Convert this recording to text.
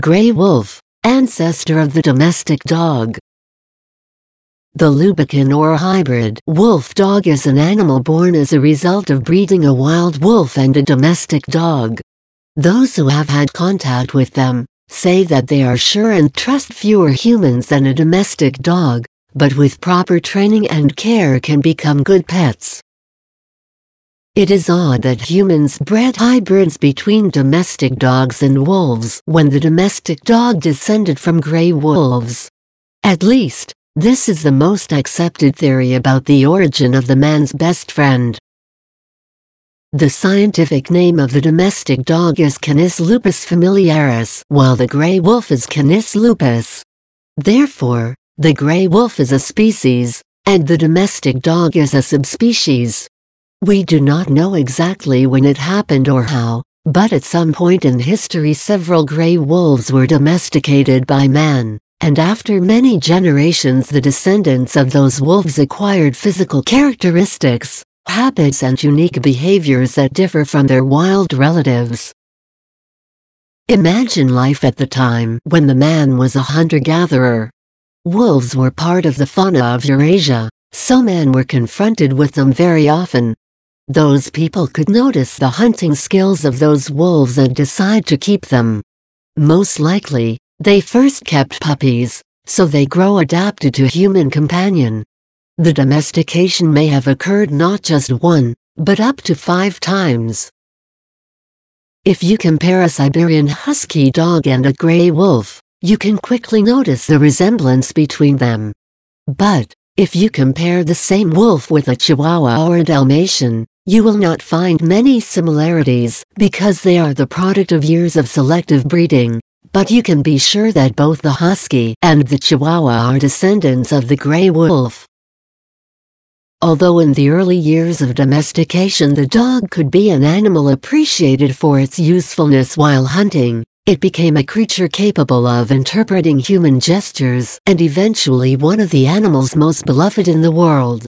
Grey wolf, ancestor of the domestic dog. The Lübeckin or hybrid wolf dog is an animal born as a result of breeding a wild wolf and a domestic dog. Those who have had contact with them say that they are sure and trust fewer humans than a domestic dog, but with proper training and care can become good pets. It is odd that humans bred hybrids between domestic dogs and wolves when the domestic dog descended from gray wolves. At least, this is the most accepted theory about the origin of the man's best friend. The scientific name of the domestic dog is Canis lupus familiaris, while the gray wolf is Canis lupus. Therefore, the gray wolf is a species, and the domestic dog is a subspecies. We do not know exactly when it happened or how, but at some point in history several gray wolves were domesticated by man and after many generations the descendants of those wolves acquired physical characteristics, habits and unique behaviors that differ from their wild relatives. Imagine life at the time when the man was a hunter-gatherer. Wolves were part of the fauna of Eurasia, so men were confronted with them very often. Those people could notice the hunting skills of those wolves and decide to keep them. Most likely, they first kept puppies, so they grow adapted to human companion. The domestication may have occurred not just one, but up to five times. If you compare a Siberian husky dog and a gray wolf, you can quickly notice the resemblance between them. But, if you compare the same wolf with a Chihuahua or a Dalmatian, you will not find many similarities because they are the product of years of selective breeding, but you can be sure that both the husky and the chihuahua are descendants of the gray wolf. Although in the early years of domestication the dog could be an animal appreciated for its usefulness while hunting, it became a creature capable of interpreting human gestures and eventually one of the animals most beloved in the world.